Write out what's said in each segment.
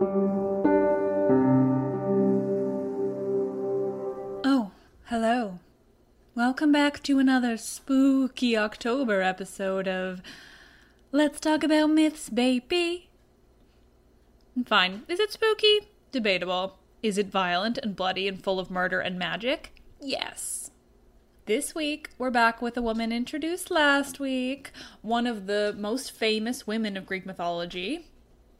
Oh, hello. Welcome back to another spooky October episode of Let's Talk About Myths, baby. Fine. Is it spooky? Debatable. Is it violent and bloody and full of murder and magic? Yes. This week, we're back with a woman introduced last week, one of the most famous women of Greek mythology,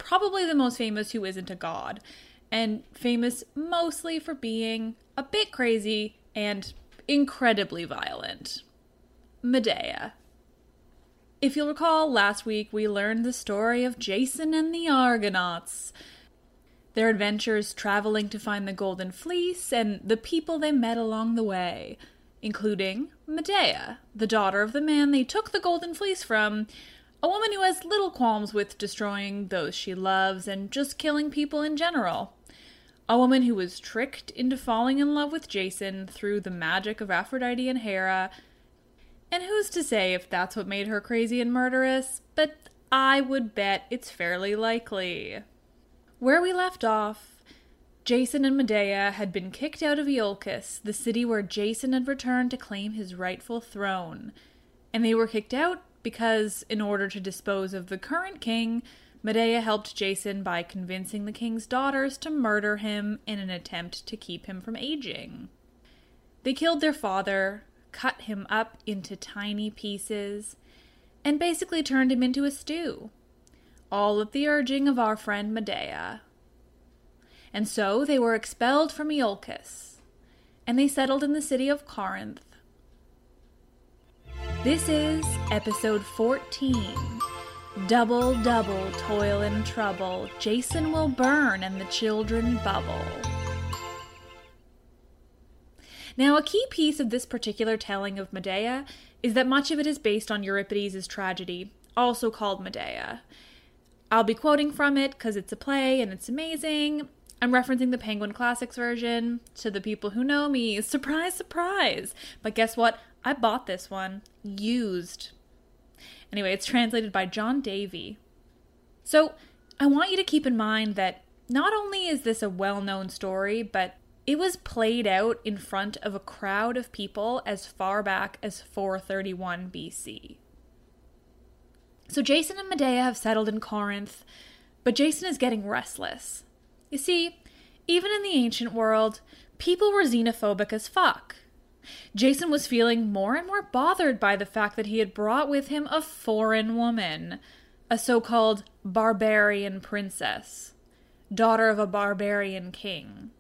probably the most famous who isn't a god, and famous mostly for being a bit crazy and incredibly violent. Medea. If you'll recall, last week we learned the story of Jason and the Argonauts, their adventures traveling to find the Golden Fleece, and the people they met along the way, including Medea, the daughter of the man they took the Golden Fleece from, a woman who has little qualms with destroying those she loves and just killing people in general. A woman who was tricked into falling in love with Jason through the magic of Aphrodite and Hera. And who's to say if that's what made her crazy and murderous? But I would bet it's fairly likely. Where we left off, Jason and Medea had been kicked out of Iolcus, the city where Jason had returned to claim his rightful throne. And they were kicked out because, in order to dispose of the current king, Medea helped Jason by convincing the king's daughters to murder him in an attempt to keep him from aging. They killed their father, cut him up into tiny pieces, and basically turned him into a stew. All at the urging of our friend Medea. and so they were expelled from Iolcus, and they settled in the city of Corinth. This is episode 14. Double, double, toil and trouble. Jason will burn and the children bubble. Now, a key piece of this particular telling of Medea is that much of it is based on Euripides' tragedy, also called Medea. I'll be quoting from it because it's a play and it's amazing. I'm referencing the Penguin Classics version. To the people who know me, surprise, surprise. But guess what? I bought this one used. Anyway, it's translated by John Davie. So, I want you to keep in mind that not only is this a well known story, but it was played out in front of a crowd of people as far back as 431 BC. So Jason and Medea have settled in Corinth, but Jason is getting restless. You see, even in the ancient world, people were xenophobic as fuck. Jason was feeling more and more bothered by the fact that he had brought with him a foreign woman, a so called barbarian princess, daughter of a barbarian king.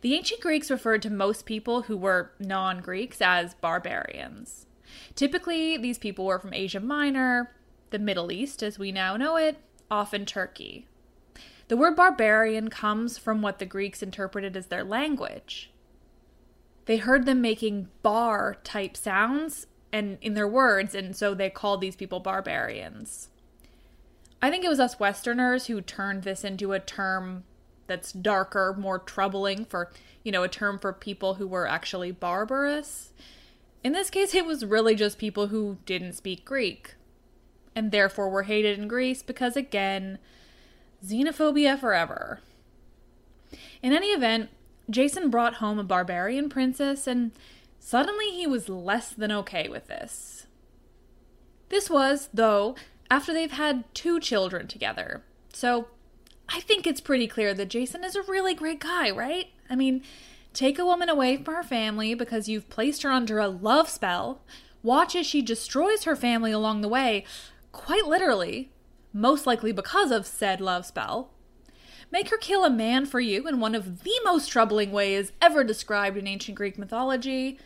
The ancient Greeks referred to most people who were non Greeks as barbarians. Typically, these people were from Asia Minor, the Middle East as we now know it, often Turkey. The word barbarian comes from what the Greeks interpreted as their language. They heard them making bar type sounds and in their words, and so they called these people barbarians. I think it was us Westerners who turned this into a term that's darker, more troubling for, you know, a term for people who were actually barbarous. In this case, it was really just people who didn't speak Greek and therefore were hated in Greece because, again, xenophobia forever. In any event, Jason brought home a barbarian princess, and suddenly he was less than okay with this. This was, though, after they've had two children together. So I think it's pretty clear that Jason is a really great guy, right? I mean, take a woman away from her family because you've placed her under a love spell, watch as she destroys her family along the way, quite literally, most likely because of said love spell. Make her kill a man for you in one of the most troubling ways ever described in ancient Greek mythology,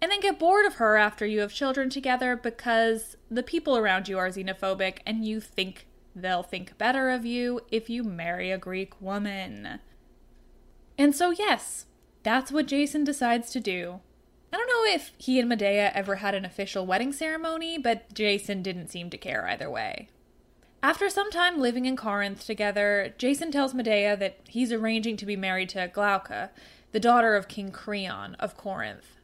and then get bored of her after you have children together because the people around you are xenophobic and you think They'll think better of you if you marry a Greek woman. And so, yes, that's what Jason decides to do. I don't know if he and Medea ever had an official wedding ceremony, but Jason didn't seem to care either way. After some time living in Corinth together, Jason tells Medea that he's arranging to be married to Glauca, the daughter of King Creon of Corinth.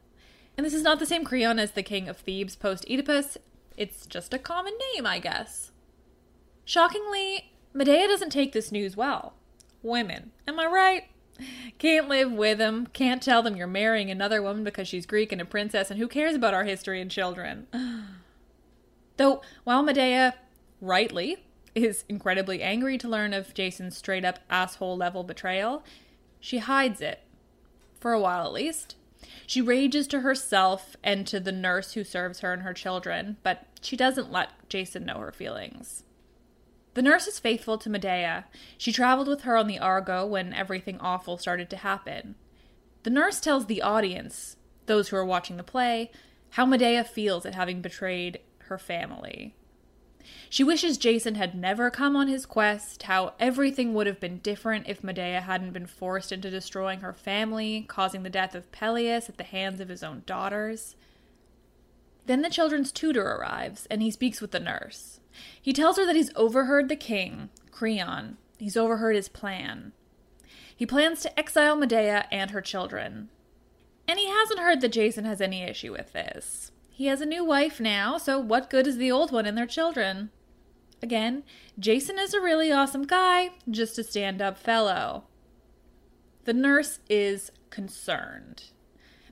And this is not the same Creon as the king of Thebes post Oedipus, it's just a common name, I guess. Shockingly, Medea doesn't take this news well. Women, am I right? Can't live with them, can't tell them you're marrying another woman because she's Greek and a princess, and who cares about our history and children? Though, while Medea, rightly, is incredibly angry to learn of Jason's straight up asshole level betrayal, she hides it. For a while at least. She rages to herself and to the nurse who serves her and her children, but she doesn't let Jason know her feelings. The nurse is faithful to Medea. She traveled with her on the Argo when everything awful started to happen. The nurse tells the audience, those who are watching the play, how Medea feels at having betrayed her family. She wishes Jason had never come on his quest, how everything would have been different if Medea hadn't been forced into destroying her family, causing the death of Pelias at the hands of his own daughters. Then the children's tutor arrives, and he speaks with the nurse. He tells her that he's overheard the king, Creon. He's overheard his plan. He plans to exile Medea and her children. And he hasn't heard that Jason has any issue with this. He has a new wife now, so what good is the old one and their children? Again, Jason is a really awesome guy, just a stand up fellow. The nurse is concerned.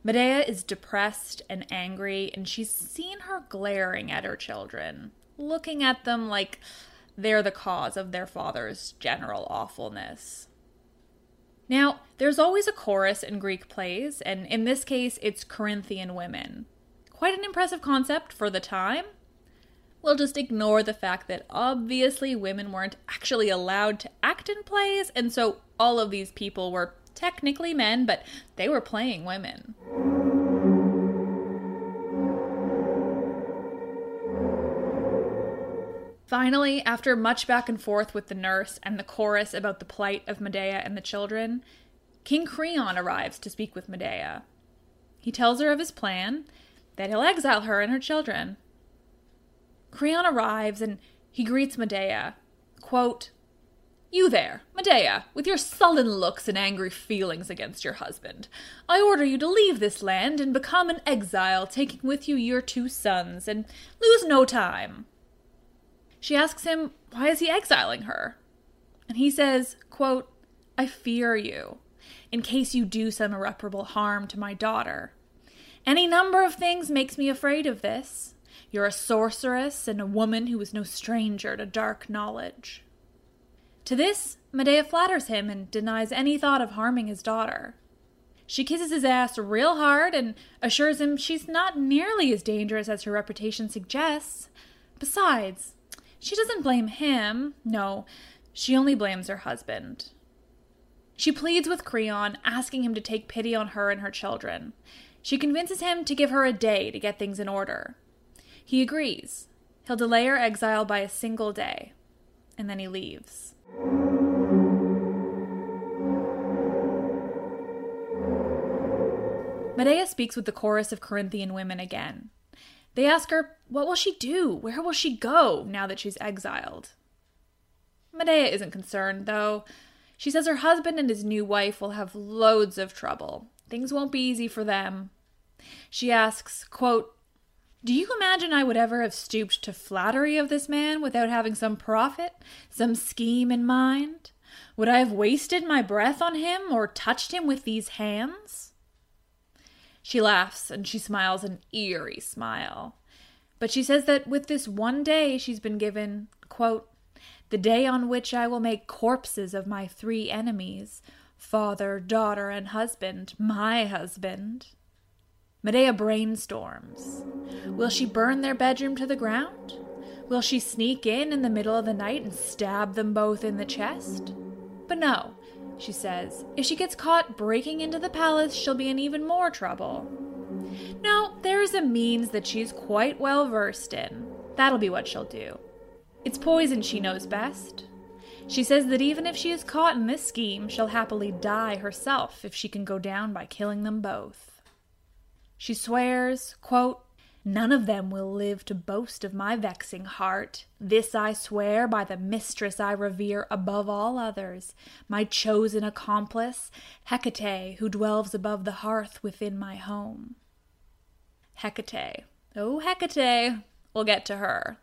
Medea is depressed and angry, and she's seen her glaring at her children looking at them like they're the cause of their father's general awfulness. Now, there's always a chorus in Greek plays, and in this case, it's Corinthian women. Quite an impressive concept for the time. We'll just ignore the fact that obviously women weren't actually allowed to act in plays, and so all of these people were technically men, but they were playing women. Finally, after much back and forth with the nurse and the chorus about the plight of Medea and the children, King Creon arrives to speak with Medea. He tells her of his plan, that he'll exile her and her children. Creon arrives and he greets Medea. Quote, you there, Medea, with your sullen looks and angry feelings against your husband. I order you to leave this land and become an exile, taking with you your two sons, and lose no time. She asks him, why is he exiling her? And he says, quote, I fear you, in case you do some irreparable harm to my daughter. Any number of things makes me afraid of this. You're a sorceress and a woman who is no stranger to dark knowledge. To this, Medea flatters him and denies any thought of harming his daughter. She kisses his ass real hard and assures him she's not nearly as dangerous as her reputation suggests. Besides, she doesn't blame him. No, she only blames her husband. She pleads with Creon, asking him to take pity on her and her children. She convinces him to give her a day to get things in order. He agrees. He'll delay her exile by a single day. And then he leaves. Medea speaks with the chorus of Corinthian women again. They ask her, what will she do? Where will she go now that she's exiled? Medea isn't concerned, though. She says her husband and his new wife will have loads of trouble. Things won't be easy for them. She asks, quote, Do you imagine I would ever have stooped to flattery of this man without having some profit, some scheme in mind? Would I have wasted my breath on him or touched him with these hands? She laughs and she smiles an eerie smile. But she says that with this one day she's been given, quote, the day on which I will make corpses of my three enemies father, daughter, and husband, my husband. Medea brainstorms. Will she burn their bedroom to the ground? Will she sneak in in the middle of the night and stab them both in the chest? But no, she says. If she gets caught breaking into the palace, she'll be in even more trouble. No, there's a means that she's quite well versed in. That'll be what she'll do. It's poison she knows best. She says that even if she is caught in this scheme, she'll happily die herself if she can go down by killing them both. She swears, quote, None of them will live to boast of my vexing heart. This I swear by the mistress I revere above all others, my chosen accomplice, Hecate, who dwells above the hearth within my home. Hecate. Oh, Hecate. We'll get to her.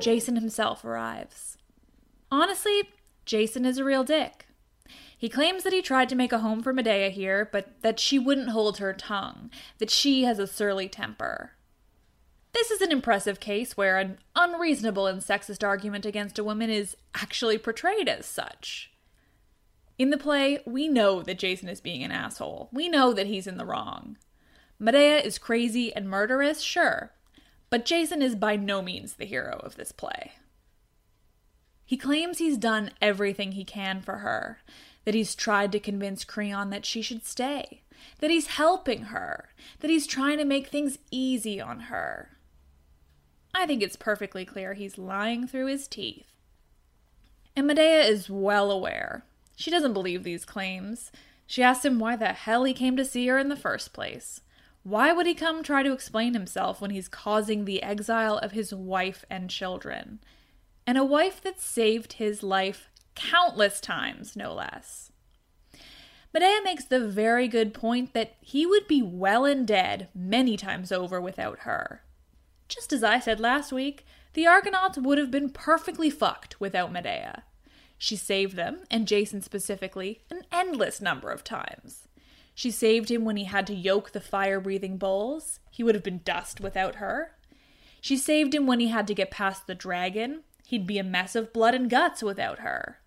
Jason himself arrives. Honestly, Jason is a real dick. He claims that he tried to make a home for Medea here, but that she wouldn't hold her tongue, that she has a surly temper. This is an impressive case where an unreasonable and sexist argument against a woman is actually portrayed as such. In the play, we know that Jason is being an asshole. We know that he's in the wrong. Medea is crazy and murderous, sure, but Jason is by no means the hero of this play. He claims he's done everything he can for her, that he's tried to convince Creon that she should stay, that he's helping her, that he's trying to make things easy on her. I think it's perfectly clear he's lying through his teeth. And Medea is well aware. She doesn't believe these claims. She asks him why the hell he came to see her in the first place. Why would he come try to explain himself when he's causing the exile of his wife and children? And a wife that saved his life countless times, no less. Medea makes the very good point that he would be well and dead many times over without her. Just as I said last week, the Argonauts would have been perfectly fucked without Medea. She saved them, and Jason specifically, an endless number of times. She saved him when he had to yoke the fire breathing bulls. He would have been dust without her. She saved him when he had to get past the dragon. He'd be a mess of blood and guts without her.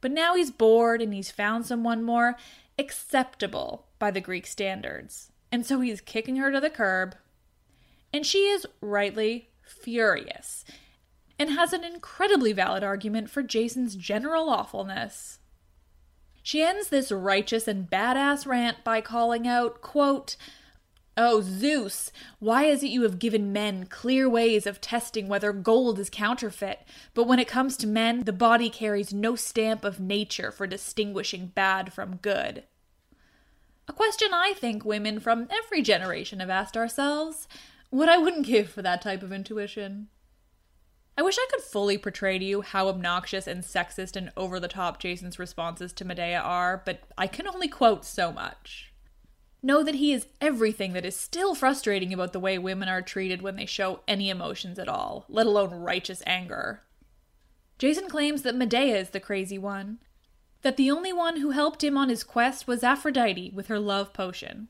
But now he's bored and he's found someone more acceptable by the Greek standards. And so he's kicking her to the curb. And she is rightly furious and has an incredibly valid argument for Jason's general awfulness. She ends this righteous and badass rant by calling out, quote, Oh, Zeus, why is it you have given men clear ways of testing whether gold is counterfeit, but when it comes to men, the body carries no stamp of nature for distinguishing bad from good? A question I think women from every generation have asked ourselves what I wouldn't give for that type of intuition. I wish I could fully portray to you how obnoxious and sexist and over the top Jason's responses to Medea are, but I can only quote so much. Know that he is everything that is still frustrating about the way women are treated when they show any emotions at all, let alone righteous anger. Jason claims that Medea is the crazy one, that the only one who helped him on his quest was Aphrodite with her love potion,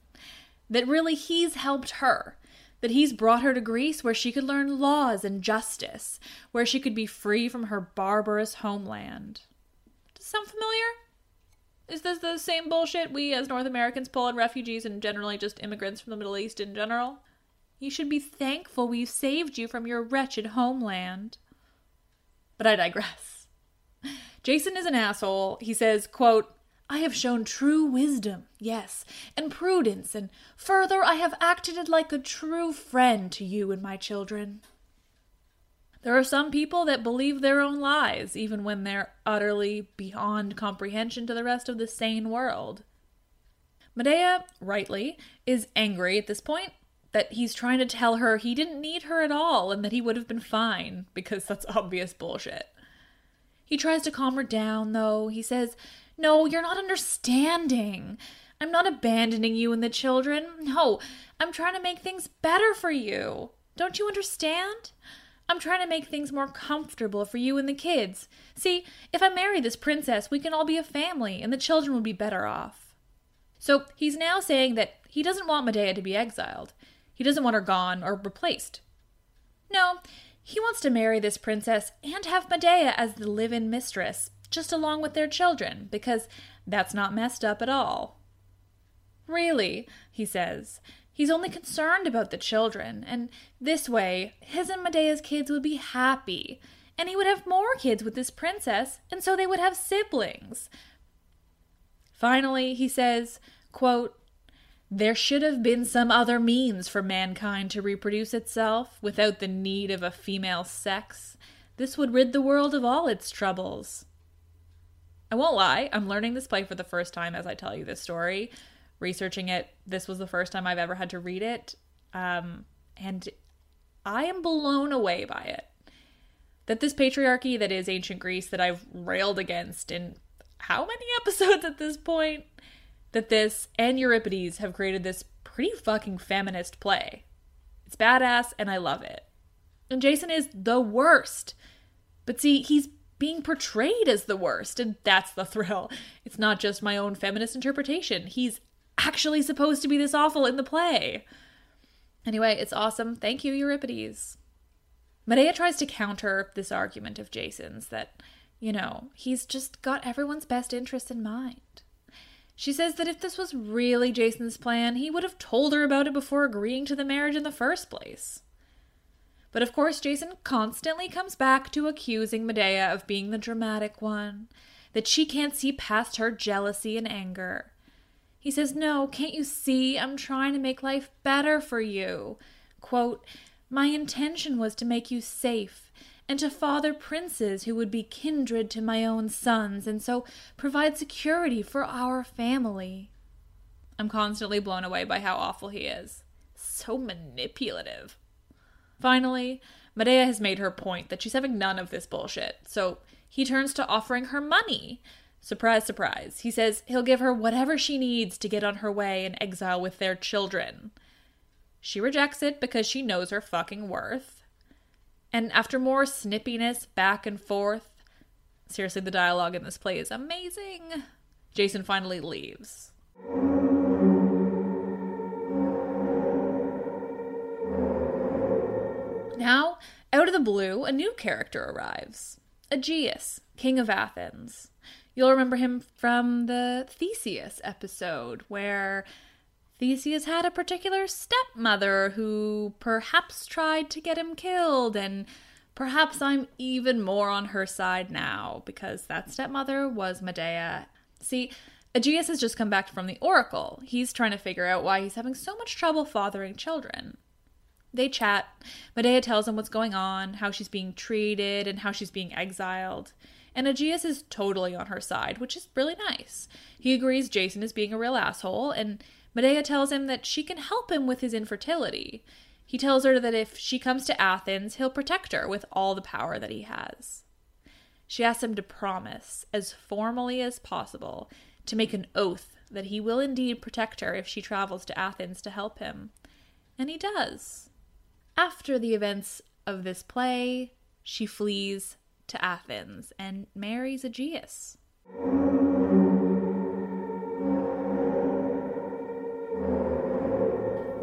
that really he's helped her, that he's brought her to Greece where she could learn laws and justice, where she could be free from her barbarous homeland. Does sound familiar? Is this the same bullshit we as North Americans pull on refugees and generally just immigrants from the Middle East in general? You should be thankful we saved you from your wretched homeland. But I digress. Jason is an asshole. He says, quote, I have shown true wisdom, yes, and prudence, and further, I have acted like a true friend to you and my children. There are some people that believe their own lies, even when they're utterly beyond comprehension to the rest of the sane world. Medea, rightly, is angry at this point that he's trying to tell her he didn't need her at all and that he would have been fine, because that's obvious bullshit. He tries to calm her down, though. He says, no, you're not understanding. I'm not abandoning you and the children. No, I'm trying to make things better for you. Don't you understand? I'm trying to make things more comfortable for you and the kids. See, if I marry this princess, we can all be a family and the children will be better off. So he's now saying that he doesn't want Medea to be exiled. He doesn't want her gone or replaced. No, he wants to marry this princess and have Medea as the live in mistress, just along with their children, because that's not messed up at all. Really, he says, he's only concerned about the children, and this way, his and Medea's kids would be happy, and he would have more kids with this princess, and so they would have siblings. Finally, he says, quote, there should have been some other means for mankind to reproduce itself without the need of a female sex. This would rid the world of all its troubles. I won't lie, I'm learning this play for the first time as I tell you this story. Researching it, this was the first time I've ever had to read it. Um, and I am blown away by it. That this patriarchy that is ancient Greece that I've railed against in how many episodes at this point? That this and Euripides have created this pretty fucking feminist play. It's badass and I love it. And Jason is the worst. But see, he's being portrayed as the worst, and that's the thrill. It's not just my own feminist interpretation. He's actually supposed to be this awful in the play. Anyway, it's awesome. Thank you, Euripides. Medea tries to counter this argument of Jason's that, you know, he's just got everyone's best interest in mind. She says that if this was really Jason's plan, he would have told her about it before agreeing to the marriage in the first place. But of course, Jason constantly comes back to accusing Medea of being the dramatic one, that she can't see past her jealousy and anger. He says, No, can't you see? I'm trying to make life better for you. Quote, My intention was to make you safe and to father princes who would be kindred to my own sons and so provide security for our family. I'm constantly blown away by how awful he is. So manipulative. Finally, Medea has made her point that she's having none of this bullshit, so he turns to offering her money. Surprise, surprise. He says he'll give her whatever she needs to get on her way in exile with their children. She rejects it because she knows her fucking worth. And after more snippiness back and forth, seriously, the dialogue in this play is amazing. Jason finally leaves. Now, out of the blue, a new character arrives Aegeus, king of Athens. You'll remember him from the Theseus episode, where Theseus had a particular stepmother who perhaps tried to get him killed, and perhaps I'm even more on her side now because that stepmother was Medea. See, Aegeus has just come back from the oracle. He's trying to figure out why he's having so much trouble fathering children. They chat. Medea tells him what's going on, how she's being treated, and how she's being exiled. And Aegeus is totally on her side, which is really nice. He agrees Jason is being a real asshole, and Medea tells him that she can help him with his infertility. He tells her that if she comes to Athens, he'll protect her with all the power that he has. She asks him to promise, as formally as possible, to make an oath that he will indeed protect her if she travels to Athens to help him. And he does. After the events of this play, she flees to Athens and marries Aegeus.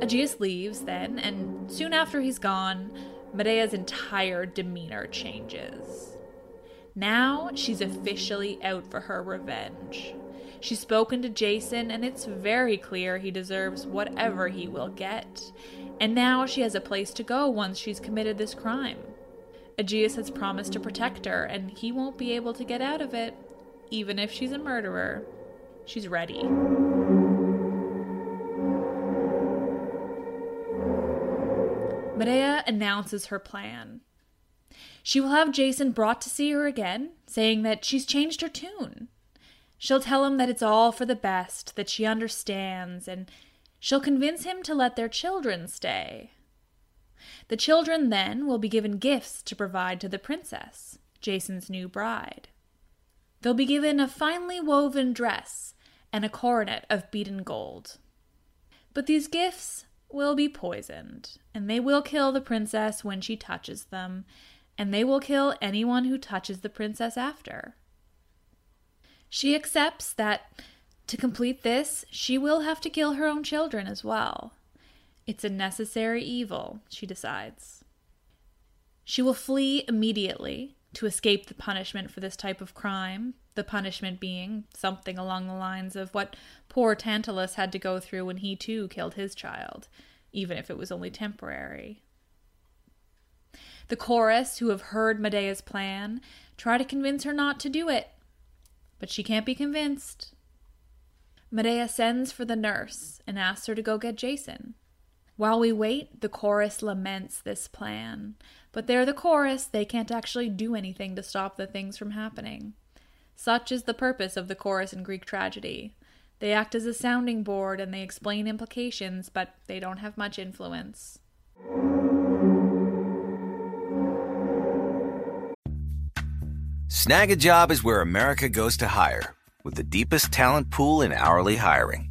Aegeus leaves then, and soon after he's gone, Medea's entire demeanor changes. Now she's officially out for her revenge. She's spoken to Jason, and it's very clear he deserves whatever he will get. And now she has a place to go once she's committed this crime. Aegeus has promised to protect her, and he won't be able to get out of it, even if she's a murderer. She's ready. Medea announces her plan. She will have Jason brought to see her again, saying that she's changed her tune. She'll tell him that it's all for the best, that she understands, and she'll convince him to let their children stay. The children then will be given gifts to provide to the princess, Jason's new bride. They'll be given a finely woven dress and a coronet of beaten gold. But these gifts will be poisoned, and they will kill the princess when she touches them, and they will kill anyone who touches the princess after. She accepts that to complete this, she will have to kill her own children as well. It's a necessary evil, she decides. She will flee immediately to escape the punishment for this type of crime, the punishment being something along the lines of what poor Tantalus had to go through when he too killed his child, even if it was only temporary. The chorus, who have heard Medea's plan, try to convince her not to do it, but she can't be convinced. Medea sends for the nurse and asks her to go get Jason. While we wait, the chorus laments this plan, but they're the chorus, they can't actually do anything to stop the things from happening. Such is the purpose of the chorus in Greek tragedy. They act as a sounding board and they explain implications, but they don't have much influence. Snagajob is where America goes to hire, with the deepest talent pool in hourly hiring.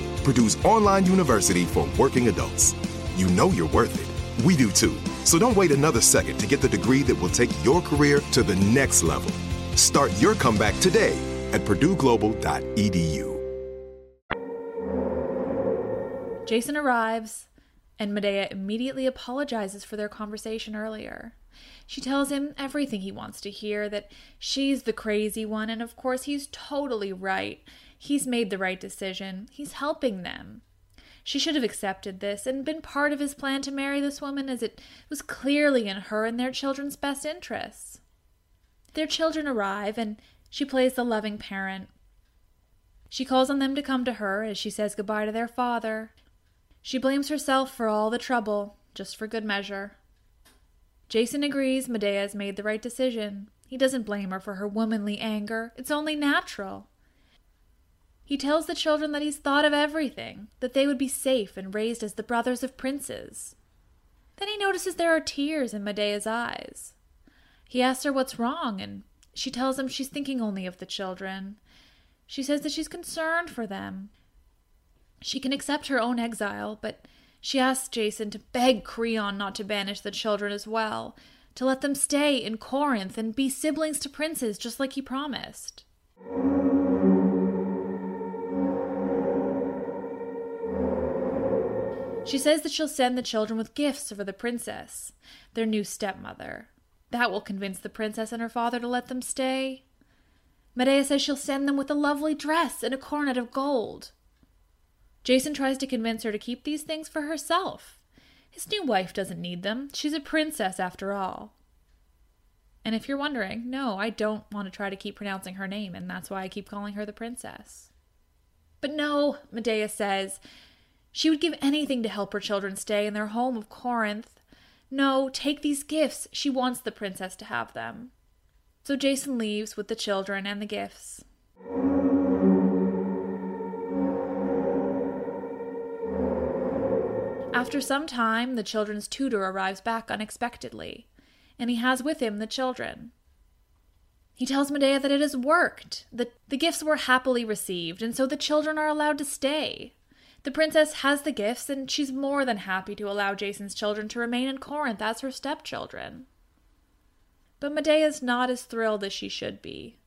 Purdue's online university for working adults. You know you're worth it. We do too. So don't wait another second to get the degree that will take your career to the next level. Start your comeback today at purdueglobal.edu. Jason arrives, and Medea immediately apologizes for their conversation earlier. She tells him everything he wants to hear that she's the crazy one, and of course, he's totally right. He's made the right decision, he's helping them. She should have accepted this and been part of his plan to marry this woman, as it was clearly in her and their children's best interests. Their children arrive, and she plays the loving parent. She calls on them to come to her as she says goodbye to their father. She blames herself for all the trouble, just for good measure. Jason agrees Medea has made the right decision. He doesn't blame her for her womanly anger, it's only natural. He tells the children that he's thought of everything, that they would be safe and raised as the brothers of princes. Then he notices there are tears in Medea's eyes. He asks her what's wrong, and she tells him she's thinking only of the children. She says that she's concerned for them. She can accept her own exile, but she asks Jason to beg Creon not to banish the children as well, to let them stay in Corinth and be siblings to princes just like he promised. She says that she'll send the children with gifts for the princess, their new stepmother. That will convince the princess and her father to let them stay. Medea says she'll send them with a lovely dress and a coronet of gold. Jason tries to convince her to keep these things for herself. His new wife doesn't need them. She's a princess after all. And if you're wondering, no, I don't want to try to keep pronouncing her name, and that's why I keep calling her the princess. But no, Medea says, she would give anything to help her children stay in their home of Corinth. No, take these gifts. She wants the princess to have them. So Jason leaves with the children and the gifts. After some time, the children's tutor arrives back unexpectedly, and he has with him the children. He tells Medea that it has worked, that the gifts were happily received, and so the children are allowed to stay. The princess has the gifts, and she's more than happy to allow Jason's children to remain in Corinth as her stepchildren. But Medea's not as thrilled as she should be.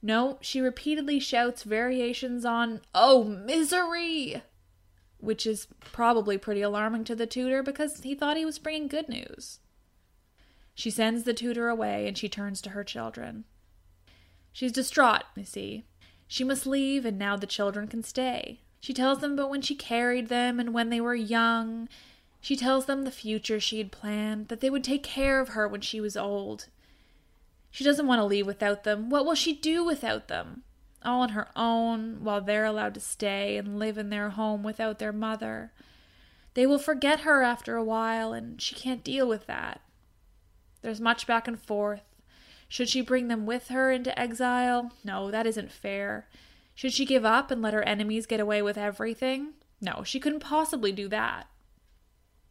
No, she repeatedly shouts variations on, Oh, misery! Which is probably pretty alarming to the tutor because he thought he was bringing good news. She sends the tutor away and she turns to her children. She's distraught, you see. She must leave, and now the children can stay. She tells them about when she carried them and when they were young. She tells them the future she had planned, that they would take care of her when she was old. She doesn't want to leave without them. What will she do without them? All on her own, while they're allowed to stay and live in their home without their mother. They will forget her after a while, and she can't deal with that. There's much back and forth. Should she bring them with her into exile? No, that isn't fair. Should she give up and let her enemies get away with everything? No, she couldn't possibly do that.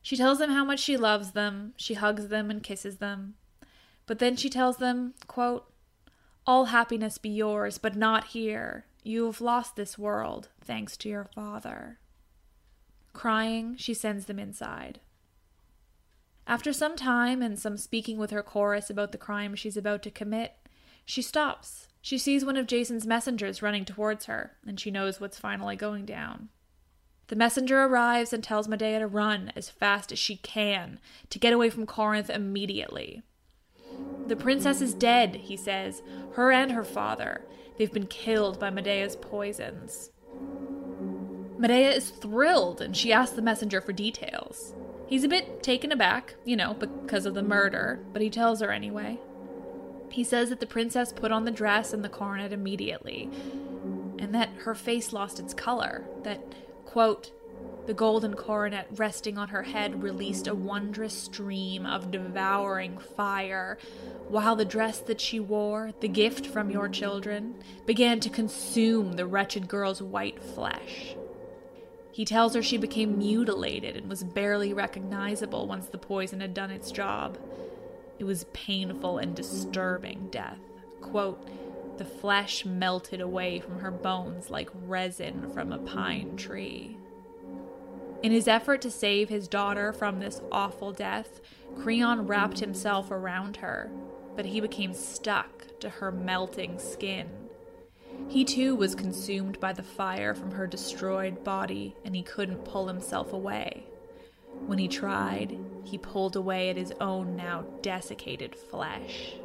She tells them how much she loves them, she hugs them and kisses them. But then she tells them, quote, All happiness be yours, but not here. You have lost this world thanks to your father. Crying, she sends them inside. After some time and some speaking with her chorus about the crime she's about to commit, she stops. She sees one of Jason's messengers running towards her, and she knows what's finally going down. The messenger arrives and tells Medea to run as fast as she can, to get away from Corinth immediately. The princess is dead, he says, her and her father. They've been killed by Medea's poisons. Medea is thrilled and she asks the messenger for details. He's a bit taken aback, you know, because of the murder, but he tells her anyway. He says that the princess put on the dress and the coronet immediately, and that her face lost its color, that, quote, the golden coronet resting on her head released a wondrous stream of devouring fire, while the dress that she wore, the gift from your children, began to consume the wretched girl's white flesh. He tells her she became mutilated and was barely recognizable once the poison had done its job. It was painful and disturbing death. Quote, the flesh melted away from her bones like resin from a pine tree. In his effort to save his daughter from this awful death, Creon wrapped himself around her, but he became stuck to her melting skin. He too was consumed by the fire from her destroyed body, and he couldn't pull himself away. When he tried, he pulled away at his own now desiccated flesh.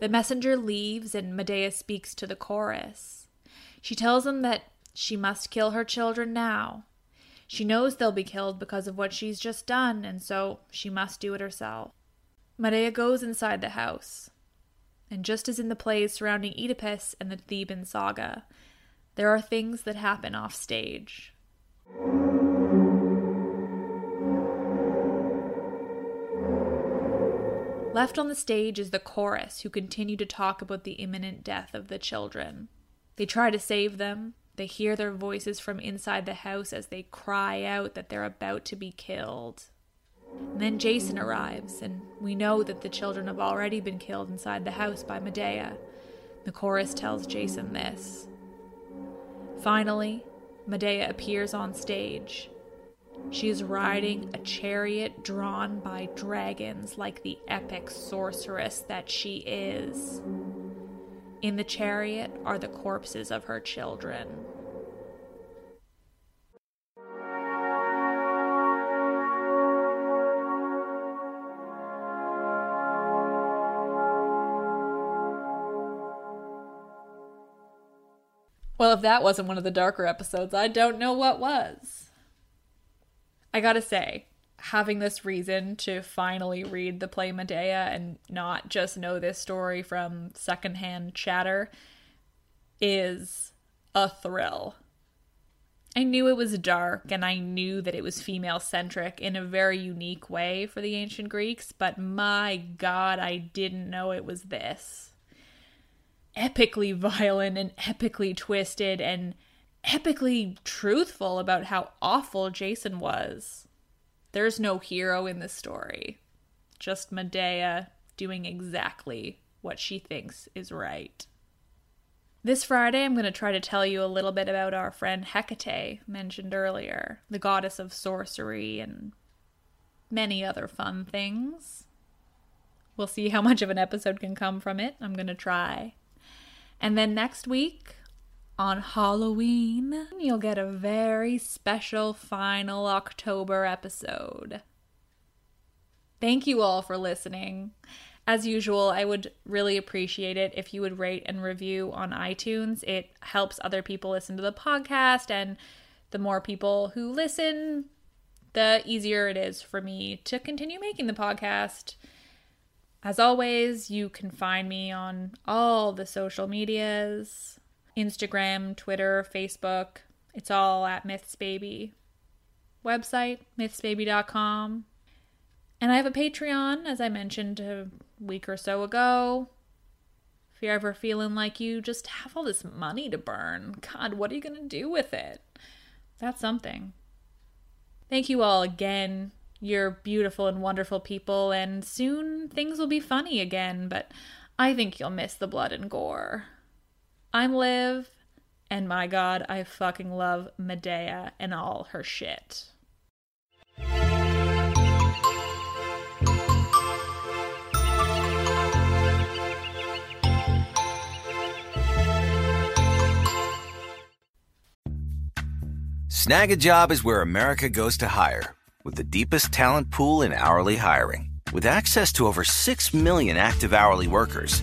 The messenger leaves, and Medea speaks to the chorus. She tells them that she must kill her children now. She knows they'll be killed because of what she's just done, and so she must do it herself. Medea goes inside the house. And just as in the plays surrounding Oedipus and the Theban saga, there are things that happen off stage. Left on the stage is the chorus, who continue to talk about the imminent death of the children. They try to save them. They hear their voices from inside the house as they cry out that they're about to be killed. And then Jason arrives, and we know that the children have already been killed inside the house by Medea. The chorus tells Jason this. Finally, Medea appears on stage. She is riding a chariot drawn by dragons like the epic sorceress that she is. In the chariot are the corpses of her children. Well, if that wasn't one of the darker episodes, I don't know what was. I gotta say, having this reason to finally read the play Medea and not just know this story from secondhand chatter is a thrill. I knew it was dark and I knew that it was female centric in a very unique way for the ancient Greeks, but my god, I didn't know it was this epically violent and epically twisted and epically truthful about how awful Jason was. There's no hero in this story, just Medea doing exactly what she thinks is right. This Friday, I'm going to try to tell you a little bit about our friend Hecate, mentioned earlier, the goddess of sorcery and many other fun things. We'll see how much of an episode can come from it. I'm going to try. And then next week, on Halloween, you'll get a very special final October episode. Thank you all for listening. As usual, I would really appreciate it if you would rate and review on iTunes. It helps other people listen to the podcast, and the more people who listen, the easier it is for me to continue making the podcast. As always, you can find me on all the social medias Instagram, Twitter, Facebook. It's all at Myths Baby. Website, mythsbaby.com. And I have a Patreon, as I mentioned a week or so ago. If you're ever feeling like you just have all this money to burn, God, what are you going to do with it? That's something. Thank you all again you're beautiful and wonderful people, and soon things will be funny again, but I think you'll miss the blood and gore. I'm Liv. And my god, I fucking love Medea and all her shit. Snagajob is where America goes to hire, with the deepest talent pool in hourly hiring. With access to over 6 million active hourly workers,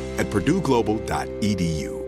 at purdueglobal.edu.